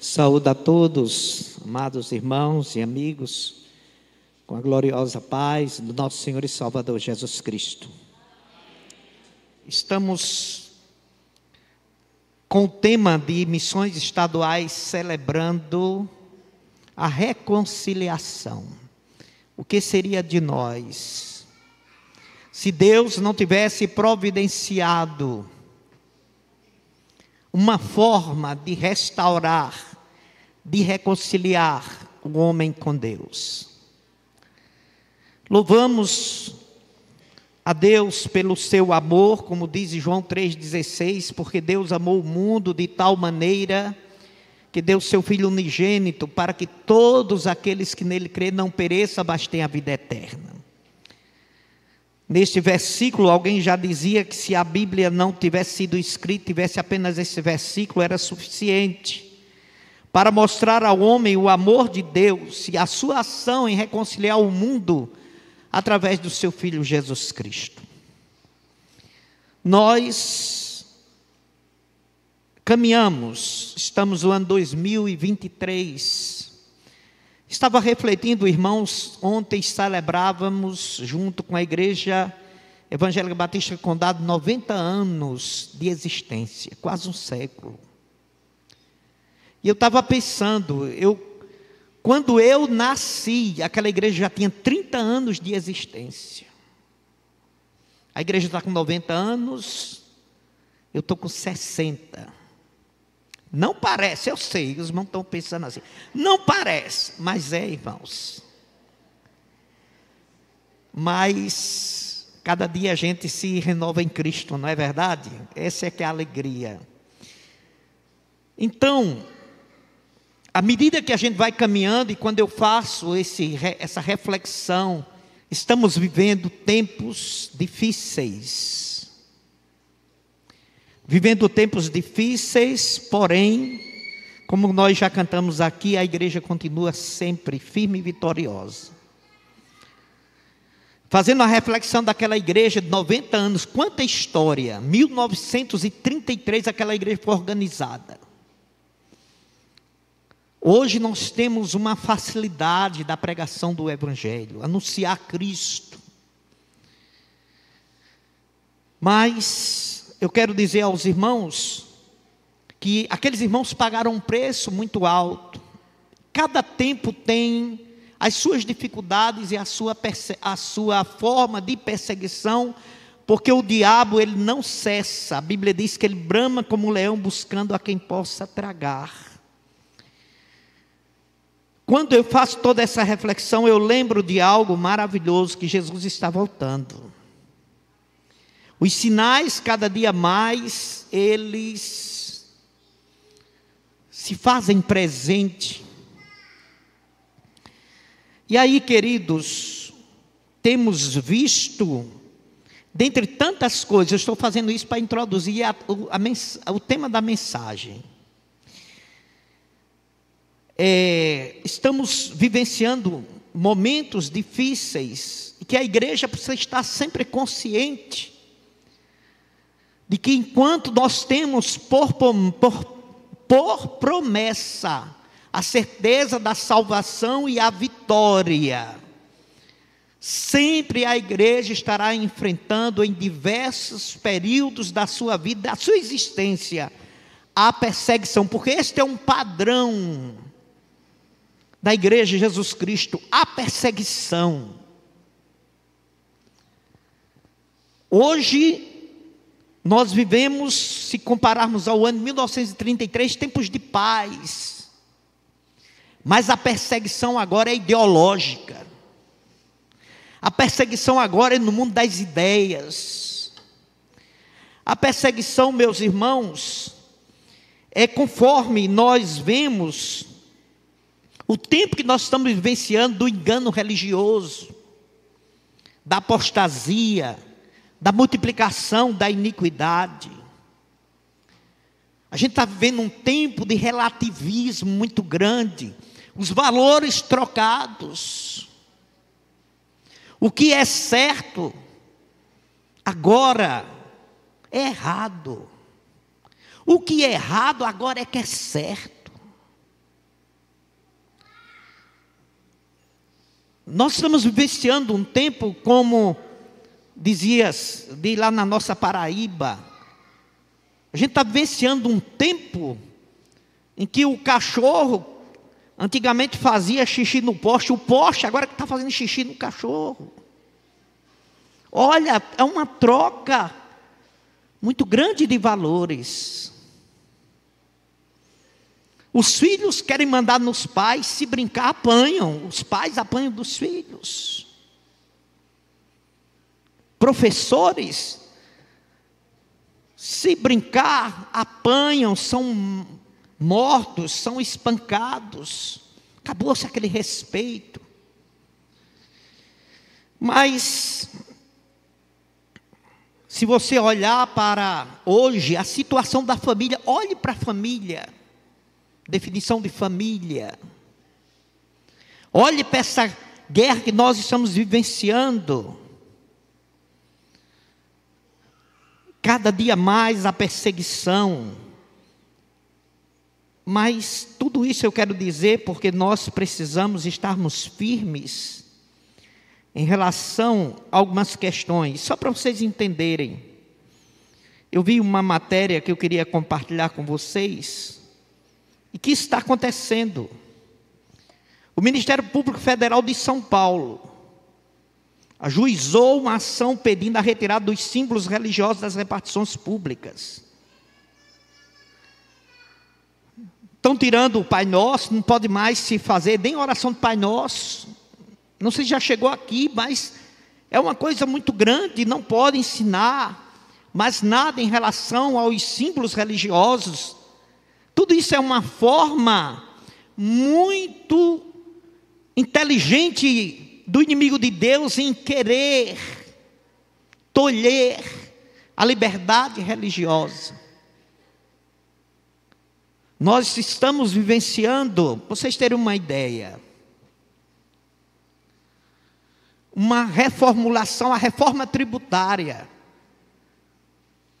Saúde a todos, amados irmãos e amigos, com a gloriosa paz do nosso Senhor e Salvador Jesus Cristo. Estamos com o tema de missões estaduais celebrando a reconciliação. O que seria de nós se Deus não tivesse providenciado uma forma de restaurar de reconciliar o homem com Deus. Louvamos a Deus pelo seu amor, como diz João 3,16, porque Deus amou o mundo de tal maneira que deu seu Filho unigênito para que todos aqueles que nele crê não pereçam, mas tenham a vida eterna. Neste versículo, alguém já dizia que se a Bíblia não tivesse sido escrita, tivesse apenas esse versículo, era suficiente para mostrar ao homem o amor de Deus e a sua ação em reconciliar o mundo através do seu filho Jesus Cristo. Nós caminhamos, estamos no ano 2023. Estava refletindo, irmãos, ontem celebrávamos, junto com a Igreja Evangélica Batista Condado, 90 anos de existência, quase um século. Eu estava pensando, eu, quando eu nasci, aquela igreja já tinha 30 anos de existência. A igreja está com 90 anos, eu estou com 60. Não parece, eu sei, os irmãos estão pensando assim. Não parece, mas é, irmãos. Mas cada dia a gente se renova em Cristo, não é verdade? Essa é que é a alegria. Então, à medida que a gente vai caminhando, e quando eu faço esse, essa reflexão, estamos vivendo tempos difíceis. Vivendo tempos difíceis, porém, como nós já cantamos aqui, a igreja continua sempre firme e vitoriosa. Fazendo a reflexão daquela igreja de 90 anos, quanta história! 1933 aquela igreja foi organizada. Hoje nós temos uma facilidade da pregação do Evangelho, anunciar Cristo. Mas eu quero dizer aos irmãos que aqueles irmãos pagaram um preço muito alto. Cada tempo tem as suas dificuldades e a sua, a sua forma de perseguição, porque o diabo ele não cessa. A Bíblia diz que ele brama como um leão buscando a quem possa tragar. Quando eu faço toda essa reflexão, eu lembro de algo maravilhoso que Jesus está voltando. Os sinais, cada dia mais, eles se fazem presente. E aí, queridos, temos visto, dentre tantas coisas, eu estou fazendo isso para introduzir a, a, o tema da mensagem é, estamos vivenciando momentos difíceis que a igreja precisa estar sempre consciente de que enquanto nós temos por, por, por promessa a certeza da salvação e a vitória, sempre a igreja estará enfrentando em diversos períodos da sua vida, da sua existência, a perseguição, porque este é um padrão da igreja de Jesus Cristo, a perseguição. Hoje, nós vivemos, se compararmos ao ano 1933, tempos de paz. Mas a perseguição agora é ideológica. A perseguição agora é no mundo das ideias. A perseguição, meus irmãos, é conforme nós vemos o tempo que nós estamos vivenciando do engano religioso, da apostasia, da multiplicação da iniquidade. A gente está vivendo um tempo de relativismo muito grande, os valores trocados. O que é certo agora é errado. O que é errado agora é que é certo. Nós estamos vivenciando um tempo como dizias de lá na nossa Paraíba. A gente está vivenciando um tempo em que o cachorro antigamente fazia xixi no poste, o poste agora está fazendo xixi no cachorro. Olha, é uma troca muito grande de valores. Os filhos querem mandar nos pais, se brincar, apanham. Os pais apanham dos filhos. Professores, se brincar, apanham, são mortos, são espancados. Acabou-se aquele respeito. Mas se você olhar para hoje, a situação da família, olhe para a família. Definição de família. Olhe para essa guerra que nós estamos vivenciando. Cada dia mais a perseguição. Mas tudo isso eu quero dizer porque nós precisamos estarmos firmes em relação a algumas questões, só para vocês entenderem. Eu vi uma matéria que eu queria compartilhar com vocês, e que está acontecendo. O Ministério Público Federal de São Paulo ajuizou uma ação pedindo a retirada dos símbolos religiosos das repartições públicas. Estão tirando o Pai Nosso, não pode mais se fazer nem oração do Pai Nosso. Não sei se já chegou aqui, mas é uma coisa muito grande, não pode ensinar mas nada em relação aos símbolos religiosos. Tudo isso é uma forma muito inteligente do inimigo de Deus em querer tolher a liberdade religiosa. Nós estamos vivenciando, vocês terem uma ideia, uma reformulação, a reforma tributária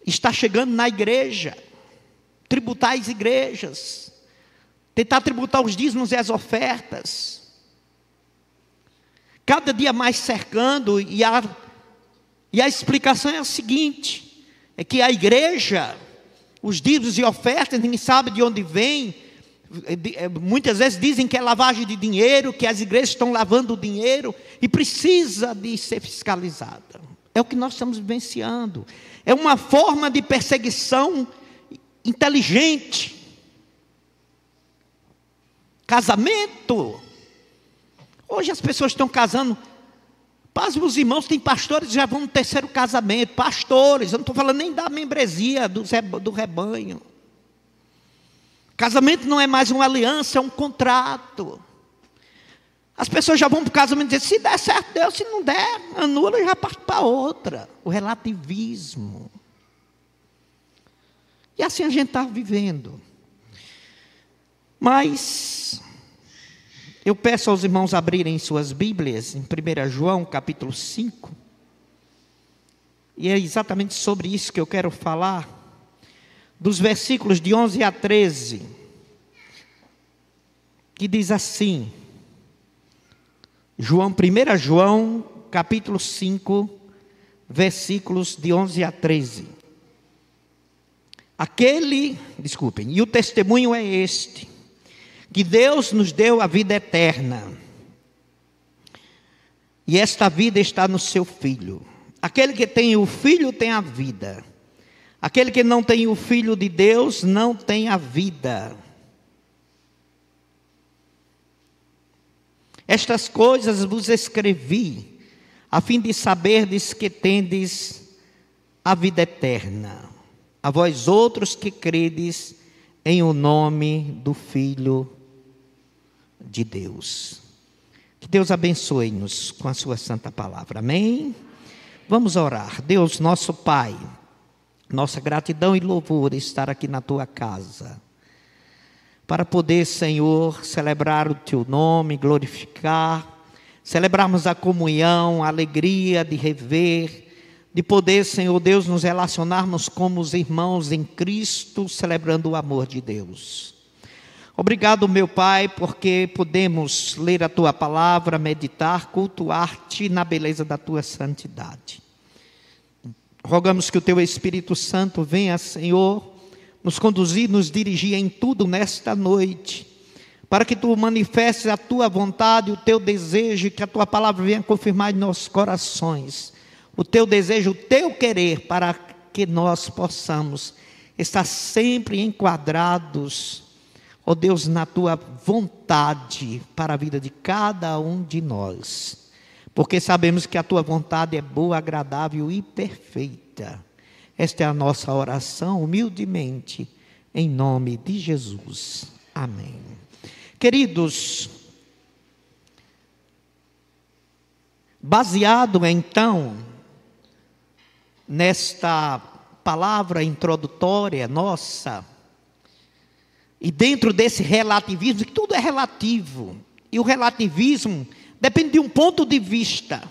está chegando na igreja, tributar as igrejas, tentar tributar os dízimos e as ofertas, cada dia mais cercando, e a, e a explicação é a seguinte: é que a igreja, os dízimos e ofertas, ninguém sabe de onde vem, é, muitas vezes dizem que é lavagem de dinheiro, que as igrejas estão lavando o dinheiro e precisa de ser fiscalizada. É o que nós estamos vivenciando. É uma forma de perseguição inteligente. Casamento. Hoje as pessoas estão casando. Paz, meus irmãos, tem pastores que já vão no terceiro casamento. Pastores, eu não estou falando nem da membresia do, do rebanho. Casamento não é mais uma aliança, é um contrato. As pessoas já vão para o casamento e dizem, se der certo, Deus, se não der, anula e já parte para outra. O relativismo. E assim a gente está vivendo. Mas eu peço aos irmãos abrirem suas Bíblias em 1 João capítulo 5. E é exatamente sobre isso que eu quero falar dos versículos de 11 a 13, que diz assim: João, 1 João, capítulo 5, versículos de 11 a 13. Aquele, desculpem, e o testemunho é este: que Deus nos deu a vida eterna. E esta vida está no seu filho. Aquele que tem o filho tem a vida. Aquele que não tem o Filho de Deus não tem a vida. Estas coisas vos escrevi, a fim de saberdes que tendes a vida eterna. A vós outros que credes em o nome do Filho de Deus. Que Deus abençoe-nos com a sua santa palavra. Amém? Vamos orar. Deus, nosso Pai, nossa gratidão e louvor estar aqui na tua casa. Para poder, Senhor, celebrar o teu nome, glorificar, celebrarmos a comunhão, a alegria de rever, de poder, Senhor Deus, nos relacionarmos como os irmãos em Cristo, celebrando o amor de Deus. Obrigado, meu Pai, porque podemos ler a tua palavra, meditar, cultuar-te na beleza da tua santidade. Rogamos que o teu Espírito Santo venha, Senhor, nos conduzir, nos dirigir em tudo nesta noite, para que tu manifestes a tua vontade, o teu desejo, que a tua palavra venha confirmar em nossos corações, o teu desejo, o teu querer, para que nós possamos estar sempre enquadrados, ó Deus, na tua vontade para a vida de cada um de nós, porque sabemos que a tua vontade é boa, agradável e perfeita. Esta é a nossa oração, humildemente, em nome de Jesus. Amém. Queridos, baseado então nesta palavra introdutória nossa, e dentro desse relativismo, que tudo é relativo, e o relativismo depende de um ponto de vista.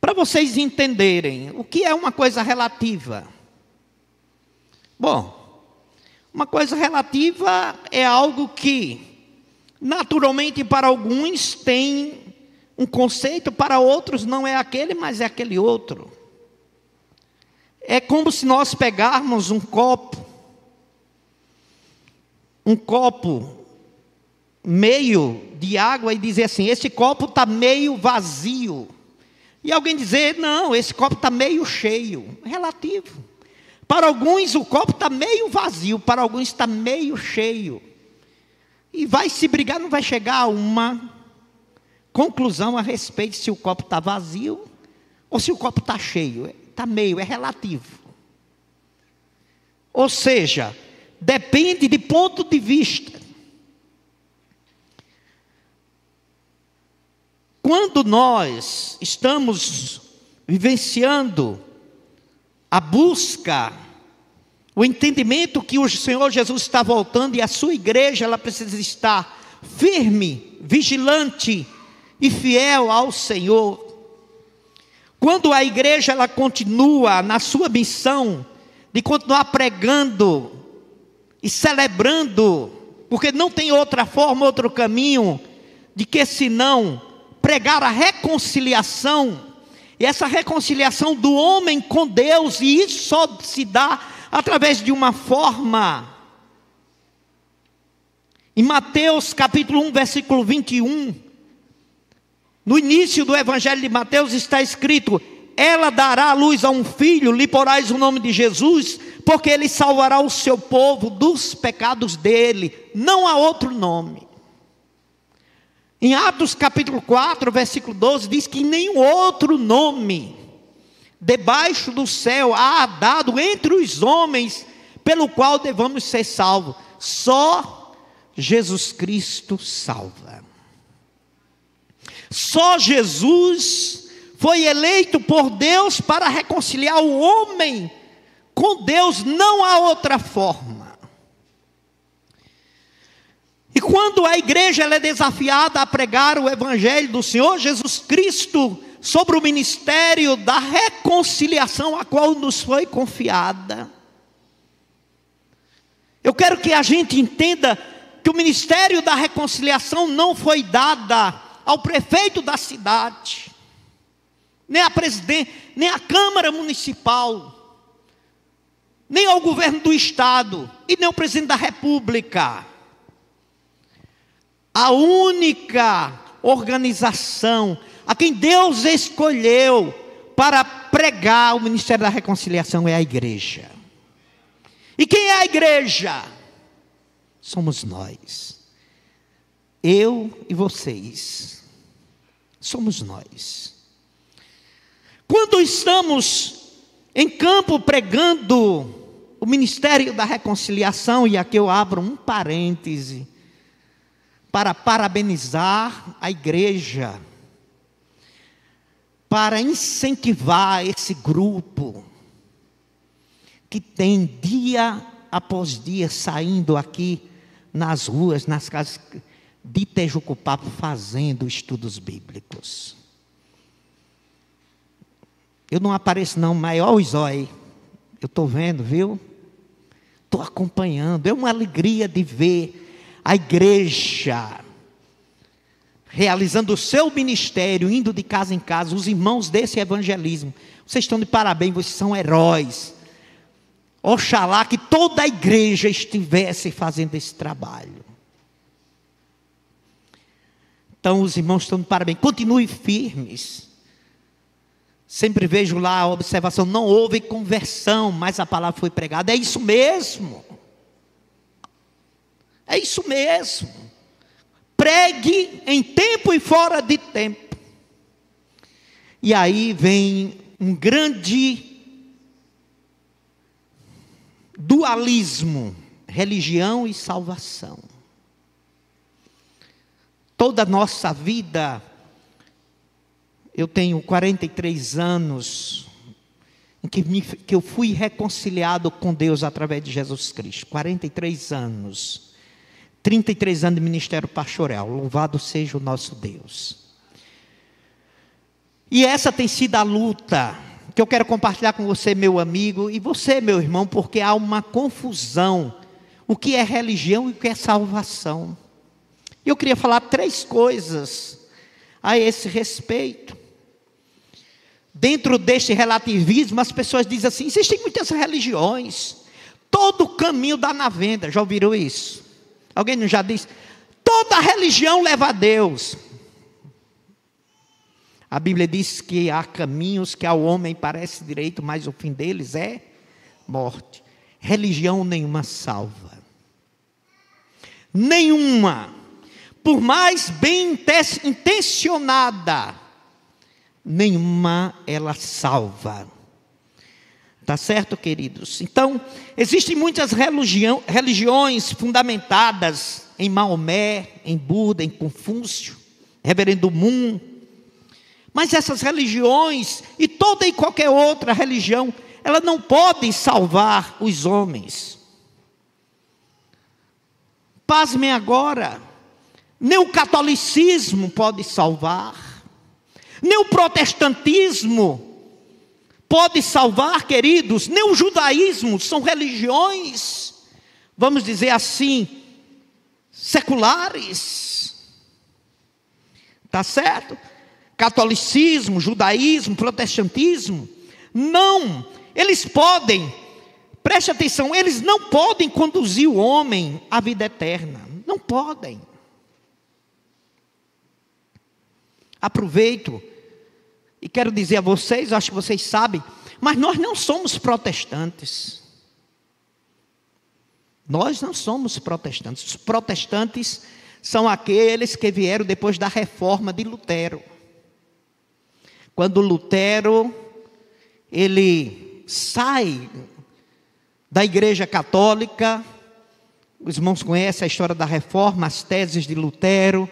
Para vocês entenderem, o que é uma coisa relativa? Bom, uma coisa relativa é algo que, naturalmente, para alguns tem um conceito, para outros não é aquele, mas é aquele outro. É como se nós pegarmos um copo, um copo meio de água e dizer assim: esse copo está meio vazio. E alguém dizer, não, esse copo está meio cheio. Relativo. Para alguns o copo está meio vazio, para alguns está meio cheio. E vai se brigar, não vai chegar a uma conclusão a respeito se o copo está vazio ou se o copo está cheio. Está meio, é relativo. Ou seja, depende de ponto de vista. Quando nós estamos vivenciando a busca, o entendimento que o Senhor Jesus está voltando e a sua igreja ela precisa estar firme, vigilante e fiel ao Senhor. Quando a igreja ela continua na sua missão de continuar pregando e celebrando, porque não tem outra forma, outro caminho de que senão pregar a reconciliação, e essa reconciliação do homem com Deus, e isso só se dá através de uma forma. Em Mateus capítulo 1, versículo 21, no início do Evangelho de Mateus está escrito: Ela dará a luz a um filho, lhe porás o nome de Jesus, porque ele salvará o seu povo dos pecados dele, não há outro nome. Em Atos capítulo 4, versículo 12, diz que nenhum outro nome debaixo do céu há dado entre os homens pelo qual devamos ser salvos. Só Jesus Cristo salva. Só Jesus foi eleito por Deus para reconciliar o homem com Deus, não há outra forma. E quando a igreja é desafiada a pregar o evangelho do Senhor Jesus Cristo sobre o ministério da reconciliação a qual nos foi confiada, eu quero que a gente entenda que o ministério da reconciliação não foi dada ao prefeito da cidade, nem a presidente, nem a Câmara Municipal, nem ao governo do Estado e nem ao presidente da República a única organização a quem Deus escolheu para pregar o ministério da reconciliação é a igreja. E quem é a igreja? Somos nós. Eu e vocês. Somos nós. Quando estamos em campo pregando o ministério da reconciliação, e aqui eu abro um parêntese, para parabenizar a igreja, para incentivar esse grupo que tem dia após dia saindo aqui nas ruas, nas casas de Tejucupapo fazendo estudos bíblicos. Eu não apareço não, mas olha o zóio. Eu estou vendo, viu? estou acompanhando. É uma alegria de ver a igreja realizando o seu ministério, indo de casa em casa, os irmãos desse evangelismo. Vocês estão de parabéns, vocês são heróis. Oxalá que toda a igreja estivesse fazendo esse trabalho. Então, os irmãos estão de parabéns. Continue firmes. Sempre vejo lá a observação: não houve conversão, mas a palavra foi pregada. É isso mesmo. É isso mesmo. Pregue em tempo e fora de tempo. E aí vem um grande dualismo: religião e salvação. Toda a nossa vida, eu tenho 43 anos, em que, me, que eu fui reconciliado com Deus através de Jesus Cristo. 43 anos. 33 anos de ministério pastoral. Louvado seja o nosso Deus. E essa tem sido a luta que eu quero compartilhar com você, meu amigo, e você, meu irmão, porque há uma confusão. O que é religião e o que é salvação. E eu queria falar três coisas a esse respeito. Dentro deste relativismo, as pessoas dizem assim: existem muitas religiões, todo caminho dá na venda. Já ouviram isso? Alguém já disse? Toda religião leva a Deus. A Bíblia diz que há caminhos que ao homem parece direito, mas o fim deles é morte. Religião nenhuma salva. Nenhuma. Por mais bem intencionada, nenhuma ela salva. Tá certo, queridos? Então, existem muitas religiões fundamentadas em Maomé, em Buda, em Confúcio, Reverendo Moon, mas essas religiões e toda e qualquer outra religião, ela não podem salvar os homens. Pasmem agora, nem o catolicismo pode salvar, nem o protestantismo pode salvar, queridos, nem o judaísmo, são religiões, vamos dizer assim, seculares. Tá certo? catolicismo, judaísmo, protestantismo. Não, eles podem, preste atenção, eles não podem conduzir o homem à vida eterna. Não podem. Aproveito e quero dizer a vocês, acho que vocês sabem, mas nós não somos protestantes. Nós não somos protestantes. Os protestantes são aqueles que vieram depois da reforma de Lutero. Quando Lutero ele sai da Igreja Católica, os irmãos conhecem a história da reforma, as teses de Lutero,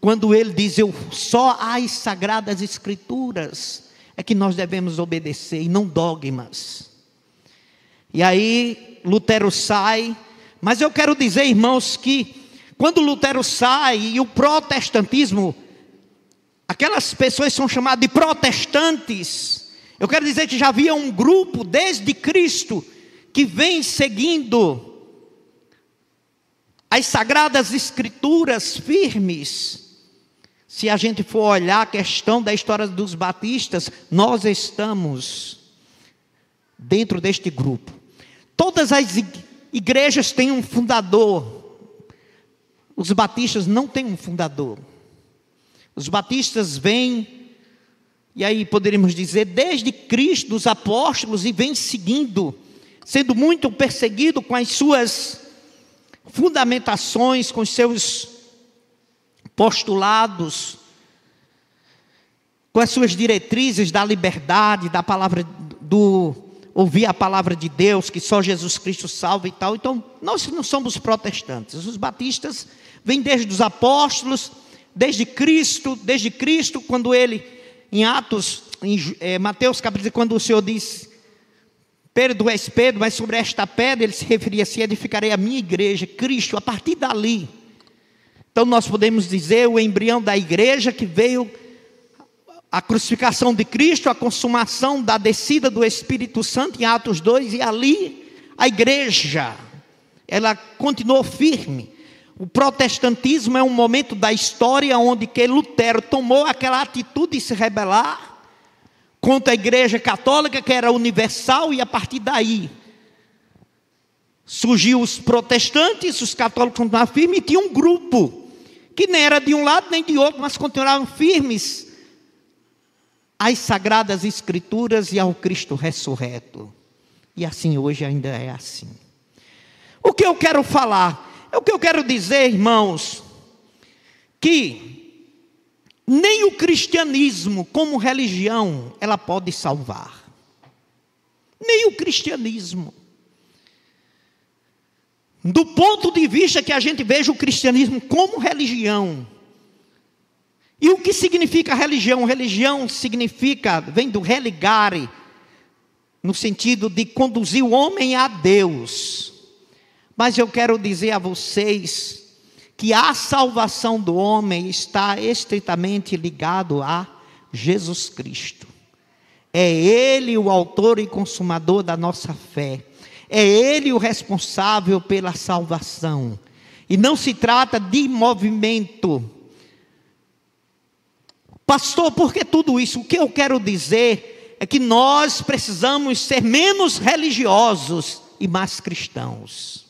quando ele diz eu só as sagradas escrituras é que nós devemos obedecer e não dogmas. E aí Lutero sai, mas eu quero dizer, irmãos, que quando Lutero sai e o protestantismo Aquelas pessoas são chamadas de protestantes. Eu quero dizer que já havia um grupo desde Cristo que vem seguindo as sagradas escrituras firmes. Se a gente for olhar a questão da história dos batistas, nós estamos dentro deste grupo. Todas as igrejas têm um fundador. Os batistas não têm um fundador. Os batistas vêm, e aí poderíamos dizer, desde Cristo, os apóstolos, e vêm seguindo, sendo muito perseguido com as suas fundamentações, com os seus postulados, com as suas diretrizes da liberdade, da palavra do ouvir a palavra de Deus, que só Jesus Cristo salva e tal. Então, nós não somos protestantes. Os batistas vêm desde os apóstolos, desde Cristo, desde Cristo, quando ele, em Atos, em é, Mateus capítulo, quando o Senhor diz, Pedro és Pedro, mas sobre esta pedra ele se referia assim, edificarei a minha igreja, Cristo, a partir dali. Então nós podemos dizer o embrião da igreja que veio a crucificação de Cristo, a consumação da descida do Espírito Santo em Atos 2 e ali a igreja ela continuou firme. O protestantismo é um momento da história onde que Lutero tomou aquela atitude de se rebelar contra a igreja católica, que era universal, e a partir daí surgiu os protestantes, os católicos continuaram firmes, e tinha um grupo que nem era de um lado nem de outro, mas continuaram firmes às sagradas escrituras e ao Cristo ressurreto. E assim hoje ainda é assim. O que eu quero falar? É o que eu quero dizer, irmãos, que nem o cristianismo como religião ela pode salvar. Nem o cristianismo. Do ponto de vista que a gente veja o cristianismo como religião. E o que significa religião? Religião significa, vem do religare, no sentido de conduzir o homem a Deus. Mas eu quero dizer a vocês que a salvação do homem está estritamente ligado a Jesus Cristo. É ele o autor e consumador da nossa fé. É ele o responsável pela salvação. E não se trata de movimento. Pastor, por que tudo isso? O que eu quero dizer é que nós precisamos ser menos religiosos e mais cristãos.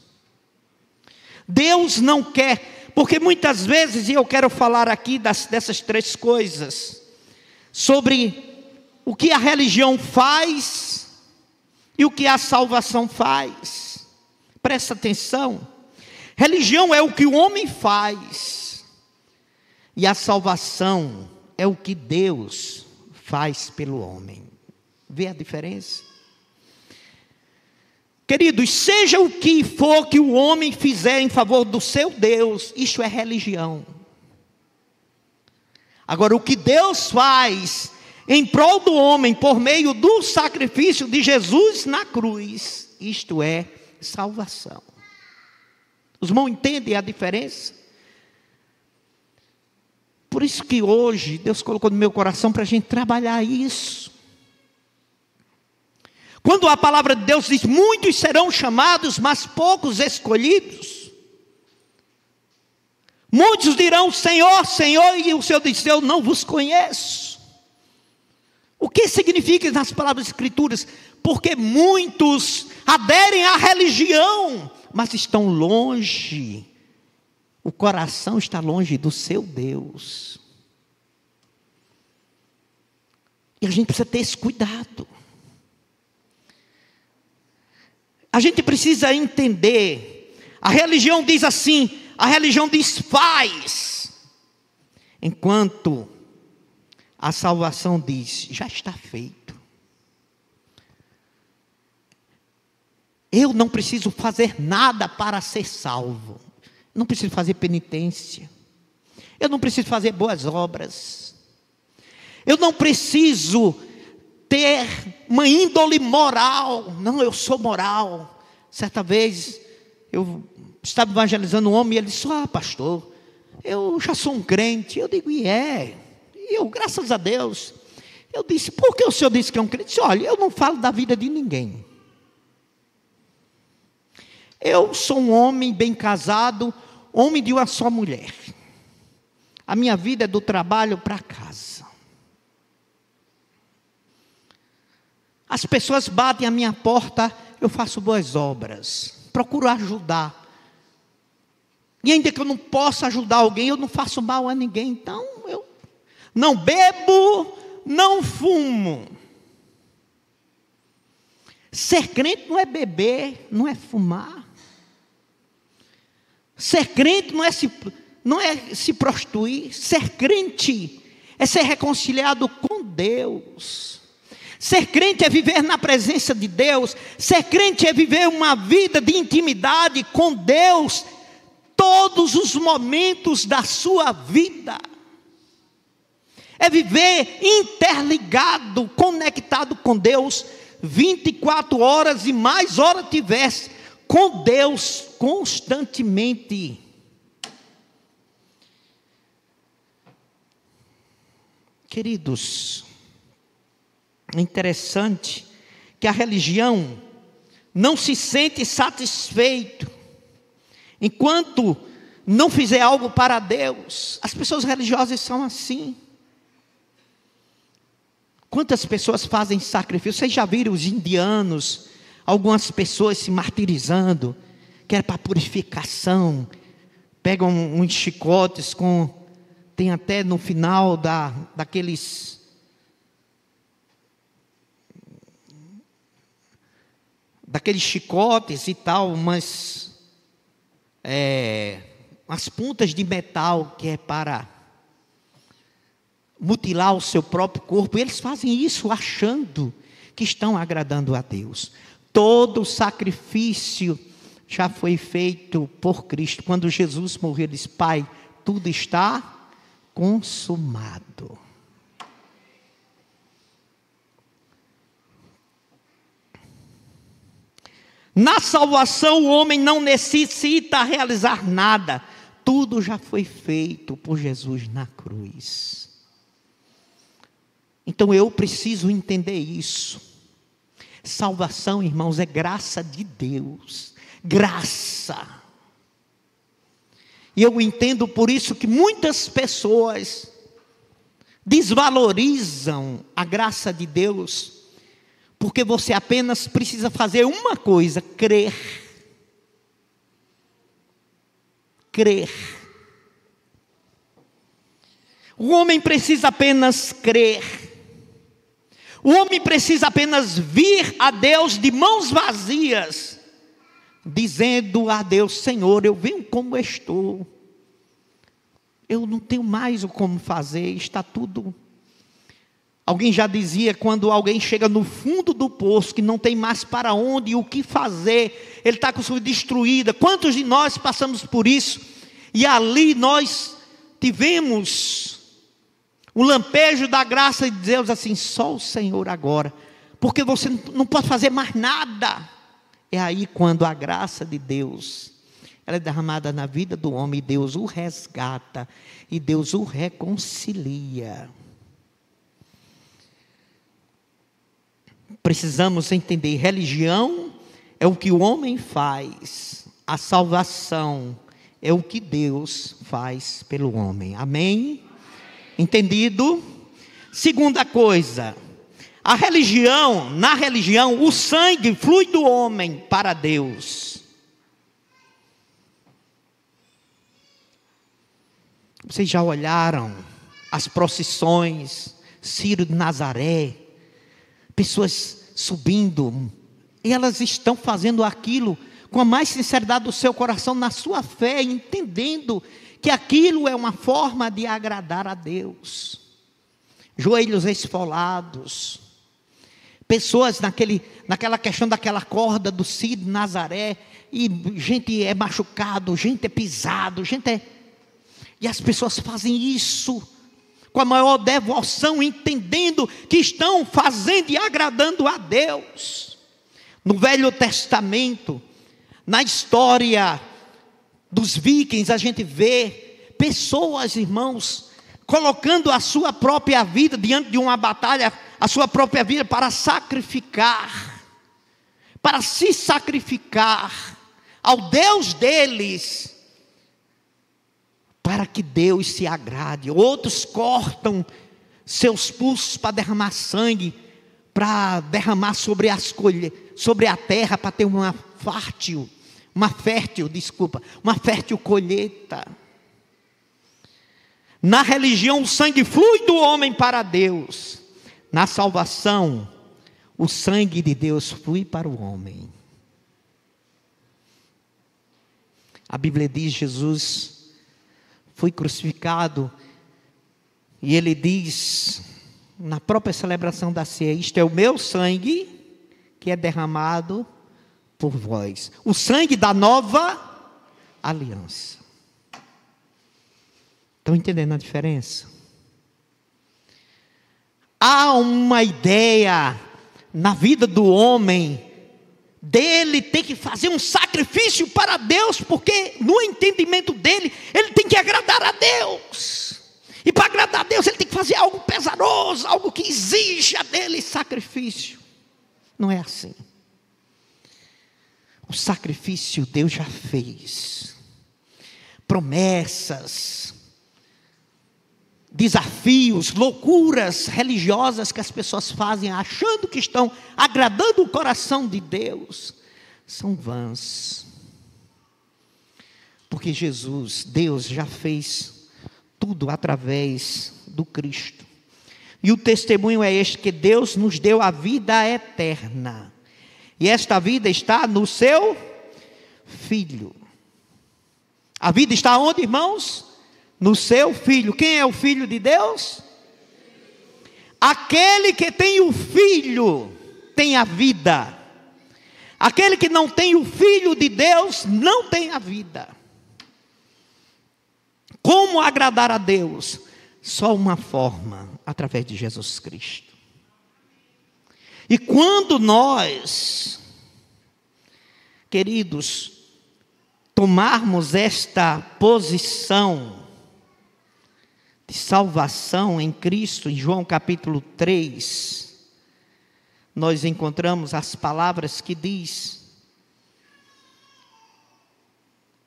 Deus não quer, porque muitas vezes, e eu quero falar aqui das, dessas três coisas, sobre o que a religião faz e o que a salvação faz. Presta atenção. Religião é o que o homem faz, e a salvação é o que Deus faz pelo homem. Vê a diferença? Queridos, seja o que for que o homem fizer em favor do seu Deus, isso é religião. Agora, o que Deus faz em prol do homem por meio do sacrifício de Jesus na cruz, isto é salvação. Os irmãos entendem a diferença? Por isso que hoje Deus colocou no meu coração para a gente trabalhar isso. Quando a palavra de Deus diz: muitos serão chamados, mas poucos escolhidos. Muitos dirão: Senhor, Senhor, e o Senhor diz: Eu não vos conheço. O que significa nas palavras escrituras? Porque muitos aderem à religião, mas estão longe. O coração está longe do seu Deus. E a gente precisa ter esse cuidado. A gente precisa entender. A religião diz assim, a religião diz faz. Enquanto a salvação diz, já está feito. Eu não preciso fazer nada para ser salvo. Não preciso fazer penitência. Eu não preciso fazer boas obras. Eu não preciso ter uma índole moral. Não, eu sou moral. Certa vez eu estava evangelizando um homem e ele disse: Ah, pastor, eu já sou um crente. Eu digo: E é. E eu, graças a Deus. Eu disse: Por que o senhor disse que é um crente? Disse, Olha, eu não falo da vida de ninguém. Eu sou um homem bem casado, homem de uma só mulher. A minha vida é do trabalho para casa. As pessoas batem a minha porta, eu faço boas obras, procuro ajudar. E ainda que eu não possa ajudar alguém, eu não faço mal a ninguém. Então, eu não bebo, não fumo. Ser crente não é beber, não é fumar. Ser crente não é se, não é se prostituir. Ser crente é ser reconciliado com Deus. Ser crente é viver na presença de Deus. Ser crente é viver uma vida de intimidade com Deus todos os momentos da sua vida. É viver interligado, conectado com Deus 24 horas e mais hora tivesse com Deus constantemente. Queridos, é interessante que a religião não se sente satisfeito enquanto não fizer algo para Deus. As pessoas religiosas são assim. Quantas pessoas fazem sacrifício? Vocês já viram os indianos, algumas pessoas se martirizando, que é para purificação, pegam uns chicotes com. Tem até no final da, daqueles. Daqueles chicotes e tal, umas. É, umas pontas de metal que é para mutilar o seu próprio corpo. E eles fazem isso achando que estão agradando a Deus. Todo sacrifício já foi feito por Cristo. Quando Jesus morreu, ele disse: Pai, tudo está consumado. Na salvação, o homem não necessita realizar nada, tudo já foi feito por Jesus na cruz. Então eu preciso entender isso. Salvação, irmãos, é graça de Deus. Graça. E eu entendo por isso que muitas pessoas desvalorizam a graça de Deus, porque você apenas precisa fazer uma coisa: crer. Crer. O homem precisa apenas crer. O homem precisa apenas vir a Deus de mãos vazias, dizendo a Deus: Senhor, eu venho como estou, eu não tenho mais o como fazer, está tudo. Alguém já dizia quando alguém chega no fundo do poço, que não tem mais para onde e o que fazer, ele está com sua destruída. Quantos de nós passamos por isso? E ali nós tivemos o lampejo da graça de Deus assim, só o Senhor agora, porque você não pode fazer mais nada. É aí quando a graça de Deus ela é derramada na vida do homem, e Deus o resgata e Deus o reconcilia. Precisamos entender: religião é o que o homem faz, a salvação é o que Deus faz pelo homem. Amém? Entendido? Segunda coisa, a religião, na religião, o sangue flui do homem para Deus. Vocês já olharam as procissões, Ciro de Nazaré, pessoas subindo, e elas estão fazendo aquilo com a mais sinceridade do seu coração, na sua fé, entendendo que aquilo é uma forma de agradar a Deus. Joelhos esfolados, pessoas naquele, naquela questão daquela corda do Cid Nazaré, e gente é machucado, gente é pisado, gente é. E as pessoas fazem isso com a maior devoção, entendendo que estão fazendo e agradando a Deus. No Velho Testamento, na história dos vikings, a gente vê pessoas, irmãos, colocando a sua própria vida diante de uma batalha, a sua própria vida para sacrificar, para se sacrificar ao Deus deles, para que Deus se agrade. Outros cortam seus pulsos para derramar sangue, para derramar sobre, as colhe, sobre a terra, para ter uma fértil uma fértil, desculpa, uma fértil colheita. Na religião, o sangue flui do homem para Deus. Na salvação, o sangue de Deus flui para o homem. A Bíblia diz: Jesus foi crucificado, e ele diz, na própria celebração da ceia: Isto é o meu sangue que é derramado por vós. O sangue da nova aliança. Estão entendendo a diferença? Há uma ideia na vida do homem dele ter que fazer um sacrifício para Deus, porque no entendimento dele, ele tem que agradar a Deus. E para agradar a Deus, ele tem que fazer algo pesaroso, algo que exija dele sacrifício. Não é assim. O sacrifício Deus já fez. promessas, desafios, loucuras religiosas que as pessoas fazem achando que estão agradando o coração de Deus, são vãs. Porque Jesus, Deus, já fez tudo através do Cristo. E o testemunho é este: que Deus nos deu a vida eterna. E esta vida está no seu Filho. A vida está onde, irmãos? No seu Filho. Quem é o Filho de Deus? Aquele que tem o Filho tem a vida. Aquele que não tem o Filho de Deus não tem a vida. Como agradar a Deus? Só uma forma, através de Jesus Cristo. E quando nós, queridos, tomarmos esta posição de salvação em Cristo, em João capítulo 3, nós encontramos as palavras que diz,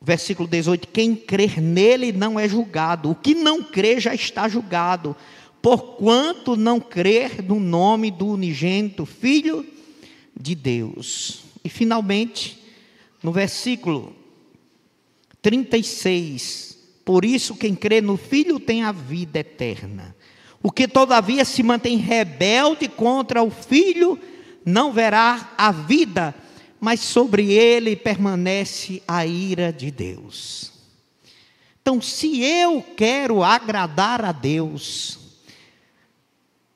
Versículo 18: Quem crer nele não é julgado, o que não crê já está julgado, porquanto não crer no nome do unigênito Filho de Deus. E finalmente, no versículo 36, por isso quem crê no Filho tem a vida eterna. O que todavia se mantém rebelde contra o Filho não verá a vida mas sobre ele permanece a ira de Deus. Então, se eu quero agradar a Deus,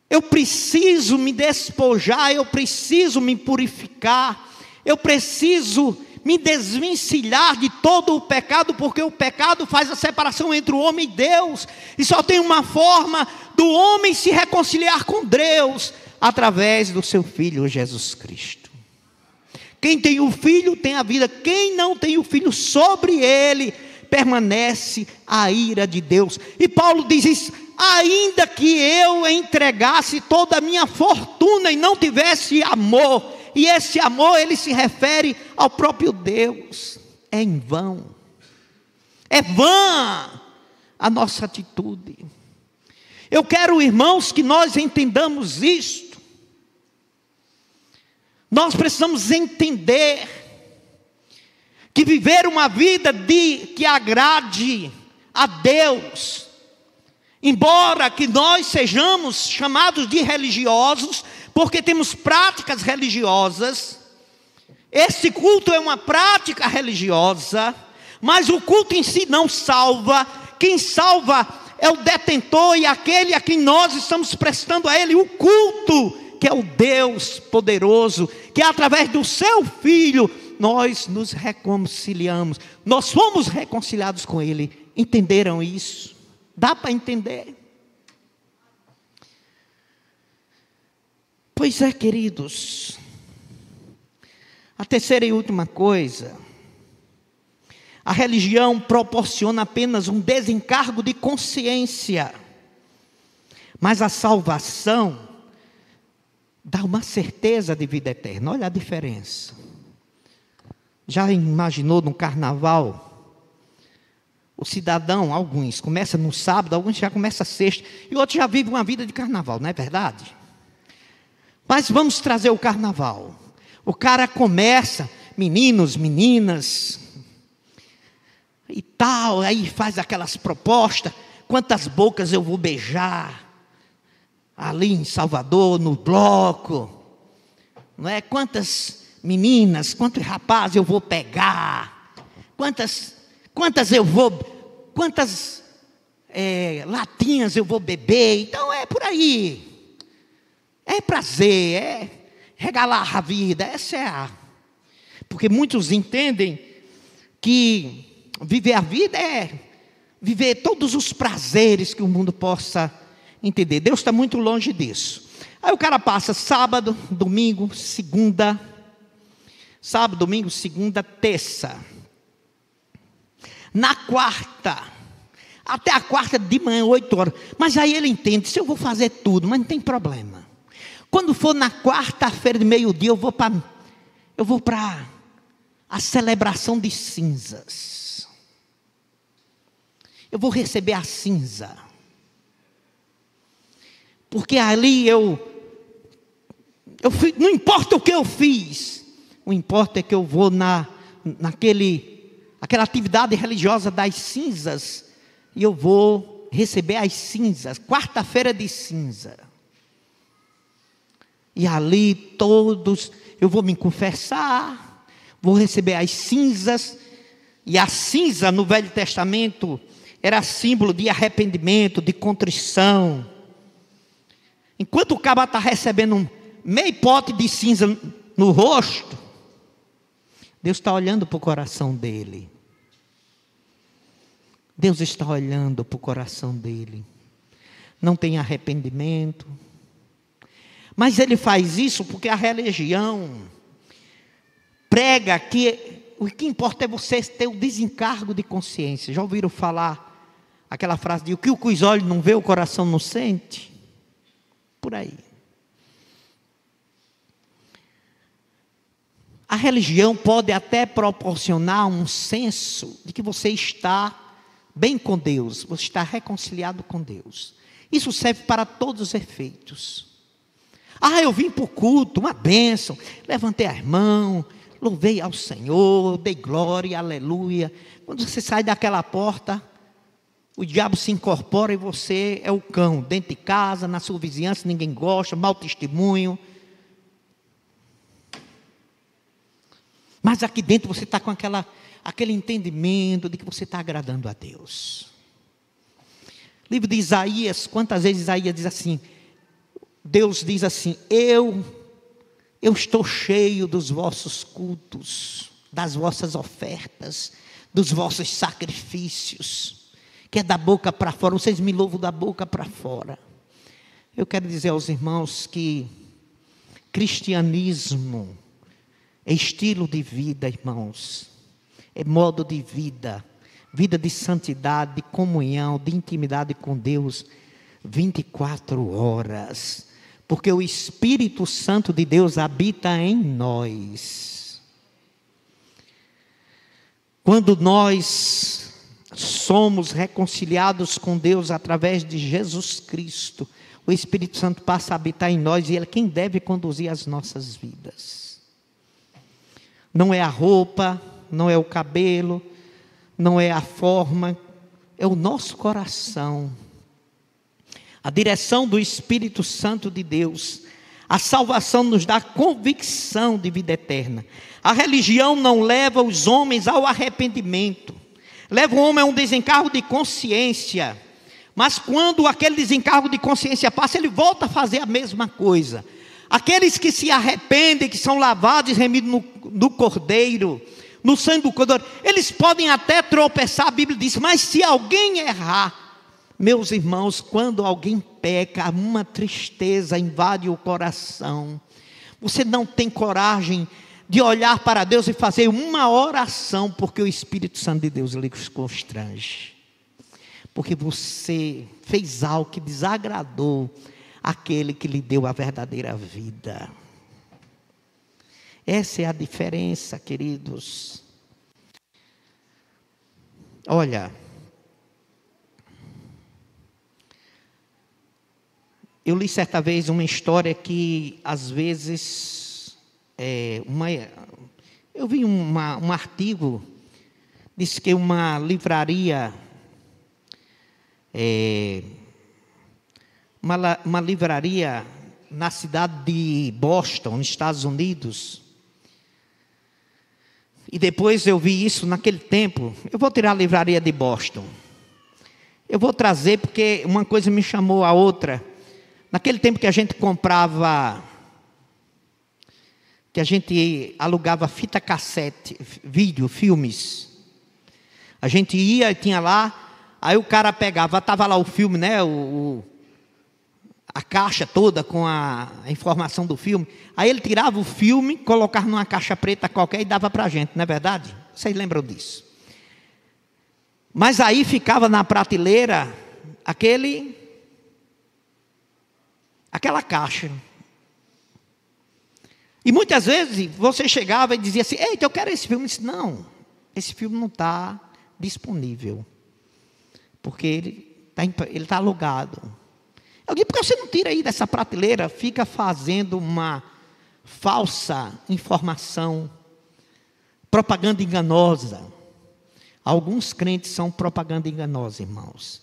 eu preciso me despojar, eu preciso me purificar, eu preciso me desvencilhar de todo o pecado, porque o pecado faz a separação entre o homem e Deus, e só tem uma forma do homem se reconciliar com Deus através do seu filho Jesus Cristo. Quem tem o filho tem a vida, quem não tem o filho, sobre ele permanece a ira de Deus. E Paulo diz isso: ainda que eu entregasse toda a minha fortuna e não tivesse amor, e esse amor ele se refere ao próprio Deus, é em vão, é vã a nossa atitude. Eu quero, irmãos, que nós entendamos isto. Nós precisamos entender que viver uma vida de que agrade a Deus, embora que nós sejamos chamados de religiosos, porque temos práticas religiosas, esse culto é uma prática religiosa, mas o culto em si não salva, quem salva é o detentor e aquele a quem nós estamos prestando a ele o culto que é o Deus poderoso, que através do seu Filho nós nos reconciliamos, nós fomos reconciliados com Ele. Entenderam isso? Dá para entender? Pois é, queridos. A terceira e última coisa. A religião proporciona apenas um desencargo de consciência, mas a salvação dá uma certeza de vida eterna. Olha a diferença. Já imaginou no carnaval? O cidadão, alguns, começa no sábado, alguns já começa sexta, e outros já vivem uma vida de carnaval, não é verdade? Mas vamos trazer o carnaval. O cara começa, meninos, meninas, e tal, aí faz aquelas propostas, quantas bocas eu vou beijar, ali em Salvador, no bloco, não é? Quantas meninas, quantos rapazes eu vou pegar, quantas, quantas eu vou, quantas é, latinhas eu vou beber, então é por aí, é prazer, é regalar a vida, essa é a, porque muitos entendem que viver a vida é viver todos os prazeres que o mundo possa entender. Deus está muito longe disso. Aí o cara passa sábado, domingo, segunda, sábado, domingo, segunda, terça. Na quarta, até a quarta de manhã, oito horas. Mas aí ele entende, se eu vou fazer tudo, mas não tem problema. Quando for na quarta-feira de meio-dia, eu vou para eu vou para a celebração de cinzas. eu vou receber a cinza. Porque ali eu, eu não importa o que eu fiz, o importa é que eu vou na, naquele, aquela atividade religiosa das cinzas, e eu vou receber as cinzas, quarta-feira de cinza. E ali todos, eu vou me confessar, vou receber as cinzas, e a cinza no Velho Testamento era símbolo de arrependimento, de contrição. Enquanto o caba está recebendo um meio pote de cinza no rosto, Deus está olhando para o coração dele. Deus está olhando para o coração dele. Não tem arrependimento. Mas ele faz isso porque a religião prega que o que importa é você ter o desencargo de consciência. Já ouviram falar aquela frase de o que os olhos não vê, o coração não sente? Por aí. A religião pode até proporcionar um senso de que você está bem com Deus, você está reconciliado com Deus. Isso serve para todos os efeitos. Ah, eu vim para o culto, uma bênção, levantei as mãos, louvei ao Senhor, dei glória, aleluia. Quando você sai daquela porta, o diabo se incorpora e você é o cão, dentro de casa, na sua vizinhança, ninguém gosta, mau testemunho. Mas aqui dentro você está com aquela, aquele entendimento de que você está agradando a Deus. Livro de Isaías, quantas vezes Isaías diz assim: Deus diz assim: Eu, eu estou cheio dos vossos cultos, das vossas ofertas, dos vossos sacrifícios que é da boca para fora, vocês me louvam da boca para fora. Eu quero dizer aos irmãos que cristianismo é estilo de vida, irmãos, é modo de vida, vida de santidade, de comunhão, de intimidade com Deus, 24 horas, porque o Espírito Santo de Deus habita em nós. Quando nós somos reconciliados com Deus através de Jesus Cristo, o Espírito Santo passa a habitar em nós e Ele é quem deve conduzir as nossas vidas. Não é a roupa, não é o cabelo, não é a forma, é o nosso coração. A direção do Espírito Santo de Deus. A salvação nos dá convicção de vida eterna. A religião não leva os homens ao arrependimento leva o homem a um desencargo de consciência. Mas quando aquele desencargo de consciência passa, ele volta a fazer a mesma coisa. Aqueles que se arrependem, que são lavados e remidos no, no cordeiro, no sangue do cordeiro, eles podem até tropeçar, a Bíblia diz, mas se alguém errar, meus irmãos, quando alguém peca, uma tristeza invade o coração. Você não tem coragem de olhar para Deus e fazer uma oração, porque o Espírito Santo de Deus lhe constrange. Porque você fez algo que desagradou aquele que lhe deu a verdadeira vida. Essa é a diferença, queridos. Olha, eu li certa vez uma história que às vezes é, uma, eu vi uma, um artigo, disse que uma livraria, é, uma, uma livraria na cidade de Boston, nos Estados Unidos, e depois eu vi isso naquele tempo. Eu vou tirar a livraria de Boston. Eu vou trazer porque uma coisa me chamou a outra. Naquele tempo que a gente comprava que a gente alugava fita cassete, vídeo, filmes. A gente ia e tinha lá, aí o cara pegava, estava lá o filme, né? O, o, a caixa toda com a, a, informação do filme. Aí ele tirava o filme, colocava numa caixa preta qualquer e dava para a gente, não é verdade? Vocês lembram disso? Mas aí ficava na prateleira aquele aquela caixa e muitas vezes você chegava e dizia assim: Eita, eu quero esse filme. Eu disse: Não, esse filme não está disponível. porque ele está ele tá alugado. Eu digo, por que você não tira aí dessa prateleira? Fica fazendo uma falsa informação, propaganda enganosa. Alguns crentes são propaganda enganosa, irmãos.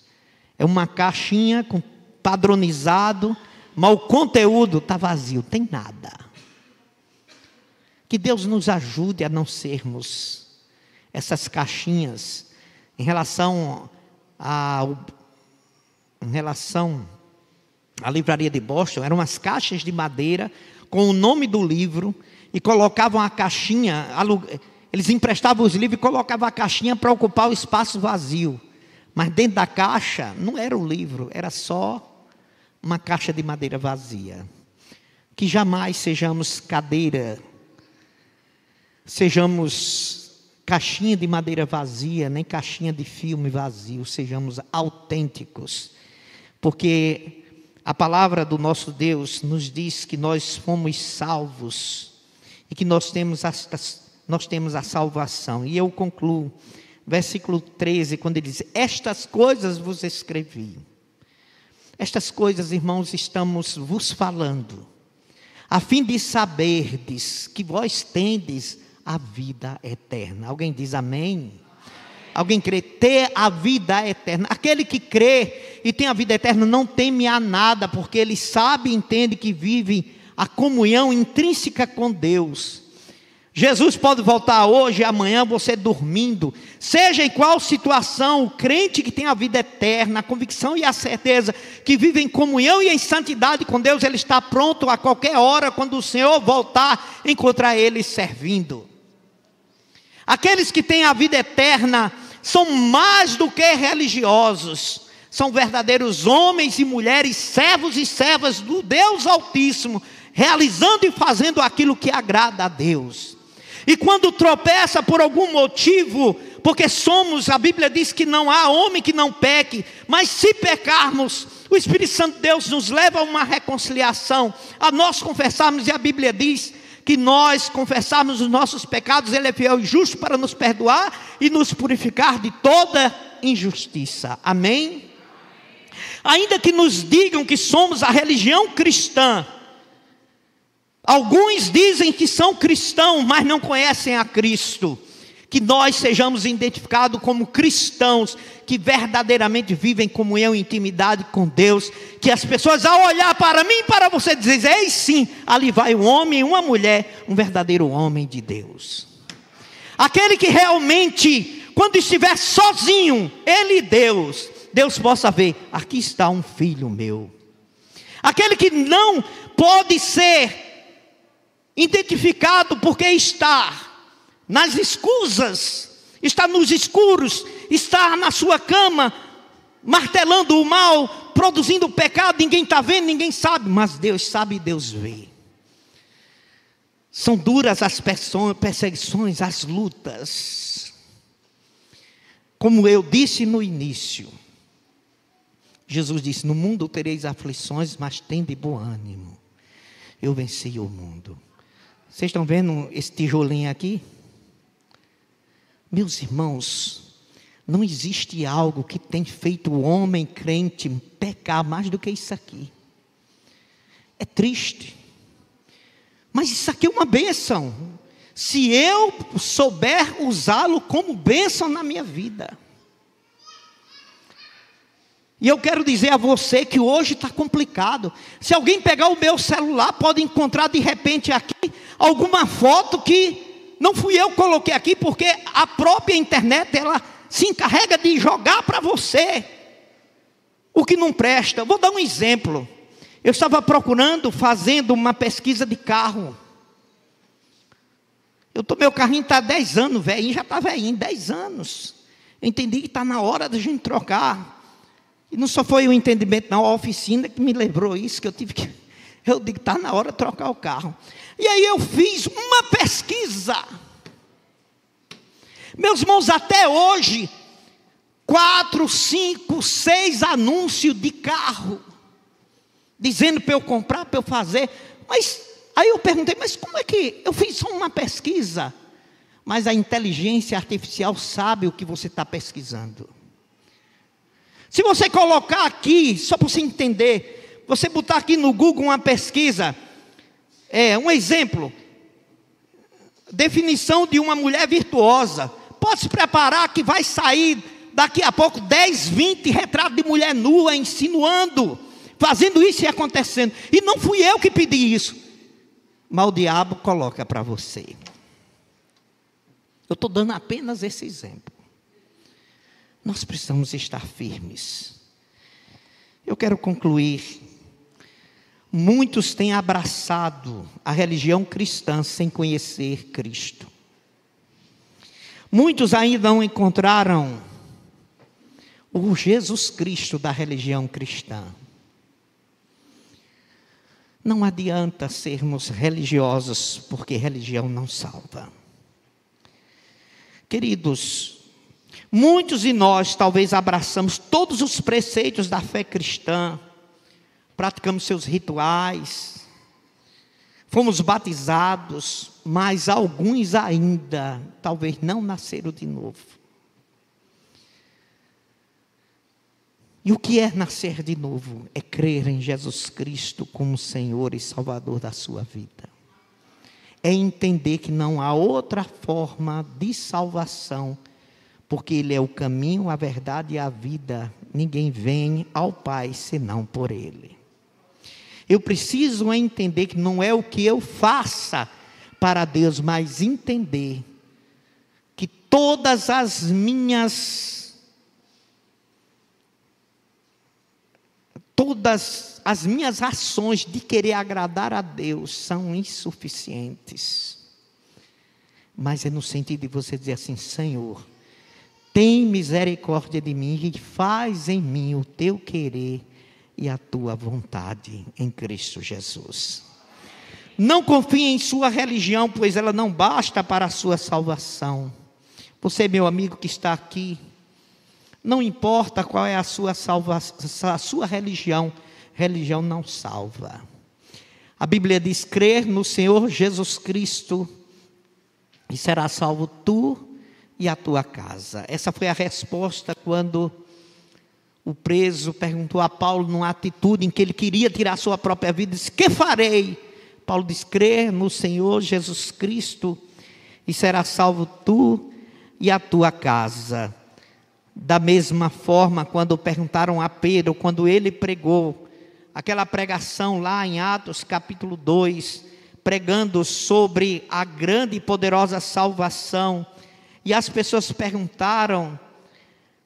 É uma caixinha com padronizado, mas o conteúdo está vazio, tem nada. Que Deus nos ajude a não sermos essas caixinhas em relação ao em relação à livraria de Boston, eram umas caixas de madeira com o nome do livro e colocavam a caixinha, eles emprestavam os livros e colocavam a caixinha para ocupar o espaço vazio. Mas dentro da caixa não era o livro, era só uma caixa de madeira vazia. Que jamais sejamos cadeira, sejamos caixinha de madeira vazia, nem caixinha de filme vazio, sejamos autênticos. Porque a palavra do nosso Deus nos diz que nós fomos salvos e que nós temos, as, nós temos a salvação. E eu concluo versículo 13, quando ele diz: Estas coisas vos escrevi. Estas coisas, irmãos, estamos vos falando, a fim de saberdes que vós tendes a vida eterna. Alguém diz amém? Alguém crê ter a vida eterna. Aquele que crê e tem a vida eterna não teme a nada, porque ele sabe e entende que vive a comunhão intrínseca com Deus. Jesus pode voltar hoje, amanhã, você dormindo. Seja em qual situação, o crente que tem a vida eterna, a convicção e a certeza que vive em comunhão e em santidade com Deus, ele está pronto a qualquer hora, quando o Senhor voltar, encontrar ele servindo. Aqueles que têm a vida eterna são mais do que religiosos, são verdadeiros homens e mulheres, servos e servas do Deus Altíssimo, realizando e fazendo aquilo que agrada a Deus. E quando tropeça por algum motivo, porque somos, a Bíblia diz que não há homem que não peque, mas se pecarmos, o Espírito Santo de Deus nos leva a uma reconciliação, a nós confessarmos, e a Bíblia diz que nós confessarmos os nossos pecados, Ele é fiel e justo para nos perdoar e nos purificar de toda injustiça. Amém? Ainda que nos digam que somos a religião cristã, Alguns dizem que são cristãos, mas não conhecem a Cristo. Que nós sejamos identificados como cristãos que verdadeiramente vivem comunhão e intimidade com Deus. Que as pessoas, ao olhar para mim, para você, dizem: Ei, sim, ali vai um homem e uma mulher, um verdadeiro homem de Deus. Aquele que realmente, quando estiver sozinho, ele e Deus, Deus possa ver: aqui está um filho meu. Aquele que não pode ser identificado porque está nas escusas, está nos escuros, está na sua cama, martelando o mal, produzindo o pecado, ninguém está vendo, ninguém sabe, mas Deus sabe e Deus vê. São duras as perseguições, as lutas. Como eu disse no início, Jesus disse: No mundo tereis aflições, mas tende bom ânimo. Eu venci o mundo. Vocês estão vendo esse tijolinho aqui? Meus irmãos, não existe algo que tem feito o homem crente pecar mais do que isso aqui. É triste. Mas isso aqui é uma bênção. Se eu souber usá-lo como bênção na minha vida. E eu quero dizer a você que hoje está complicado. Se alguém pegar o meu celular, pode encontrar de repente aqui alguma foto que não fui eu que coloquei aqui, porque a própria internet ela se encarrega de jogar para você o que não presta. Vou dar um exemplo. Eu estava procurando, fazendo uma pesquisa de carro. Eu tô, meu carrinho está 10 anos, velhinho, já está velhinho, 10 anos. Eu entendi que está na hora da gente trocar. E não só foi o entendimento, não, a oficina que me lembrou isso, que eu tive que. Eu digo, está na hora de trocar o carro. E aí eu fiz uma pesquisa. Meus irmãos, até hoje, quatro, cinco, seis anúncios de carro, dizendo para eu comprar, para eu fazer. Mas aí eu perguntei, mas como é que eu fiz só uma pesquisa? Mas a inteligência artificial sabe o que você está pesquisando. Se você colocar aqui, só para você entender, você botar aqui no Google uma pesquisa, é um exemplo, definição de uma mulher virtuosa. Pode se preparar que vai sair daqui a pouco 10, 20 retratos de mulher nua insinuando, fazendo isso e acontecendo. E não fui eu que pedi isso. Mas o diabo coloca para você. Eu estou dando apenas esse exemplo. Nós precisamos estar firmes. Eu quero concluir. Muitos têm abraçado a religião cristã sem conhecer Cristo. Muitos ainda não encontraram o Jesus Cristo da religião cristã. Não adianta sermos religiosos, porque religião não salva. Queridos, muitos de nós talvez abraçamos todos os preceitos da fé cristã, praticamos seus rituais, fomos batizados, mas alguns ainda talvez não nasceram de novo. E o que é nascer de novo? É crer em Jesus Cristo como Senhor e Salvador da sua vida. É entender que não há outra forma de salvação, porque Ele é o caminho, a verdade e a vida. Ninguém vem ao Pai senão por Ele. Eu preciso entender que não é o que eu faça para Deus, mas entender que todas as minhas todas as minhas ações de querer agradar a Deus são insuficientes. Mas é no sentido de você dizer assim: Senhor, tem misericórdia de mim e faz em mim o teu querer e a tua vontade em Cristo Jesus. Não confie em sua religião, pois ela não basta para a sua salvação. Você, meu amigo que está aqui, não importa qual é a sua, salva, a sua religião, religião não salva. A Bíblia diz: crer no Senhor Jesus Cristo e será salvo tu e a tua casa. Essa foi a resposta quando o preso perguntou a Paulo, numa atitude em que ele queria tirar sua própria vida, disse: Que farei? Paulo diz: crer no Senhor Jesus Cristo e será salvo tu e a tua casa. Da mesma forma, quando perguntaram a Pedro, quando ele pregou aquela pregação lá em Atos capítulo 2, pregando sobre a grande e poderosa salvação, e as pessoas perguntaram: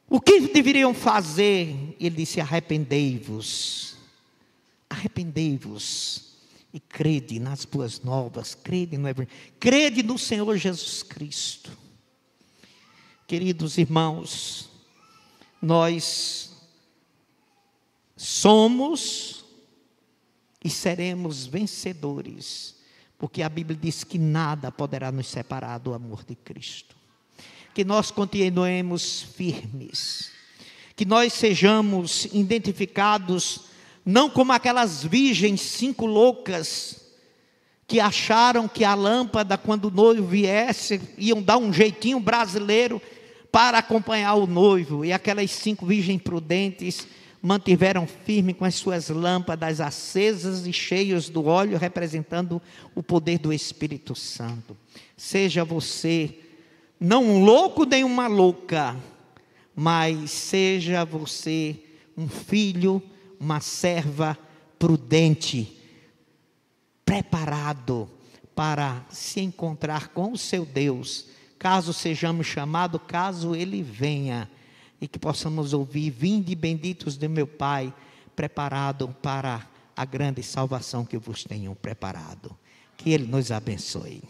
o que deveriam fazer? Ele disse: arrependei-vos, arrependei-vos e crede nas boas novas, crede no crede no Senhor Jesus Cristo. Queridos irmãos, nós somos e seremos vencedores, porque a Bíblia diz que nada poderá nos separar do amor de Cristo. Que nós continuemos firmes, que nós sejamos identificados não como aquelas virgens cinco loucas que acharam que a lâmpada, quando o noivo viesse, iam dar um jeitinho brasileiro para acompanhar o noivo. E aquelas cinco virgens prudentes mantiveram firme com as suas lâmpadas acesas e cheias do óleo, representando o poder do Espírito Santo. Seja você não um louco nem uma louca, mas seja você um filho, uma serva prudente, preparado para se encontrar com o seu Deus caso sejamos chamados, caso Ele venha, e que possamos ouvir: Vinde benditos de meu Pai, preparado para a grande salvação que vos tenho preparado. Que Ele nos abençoe.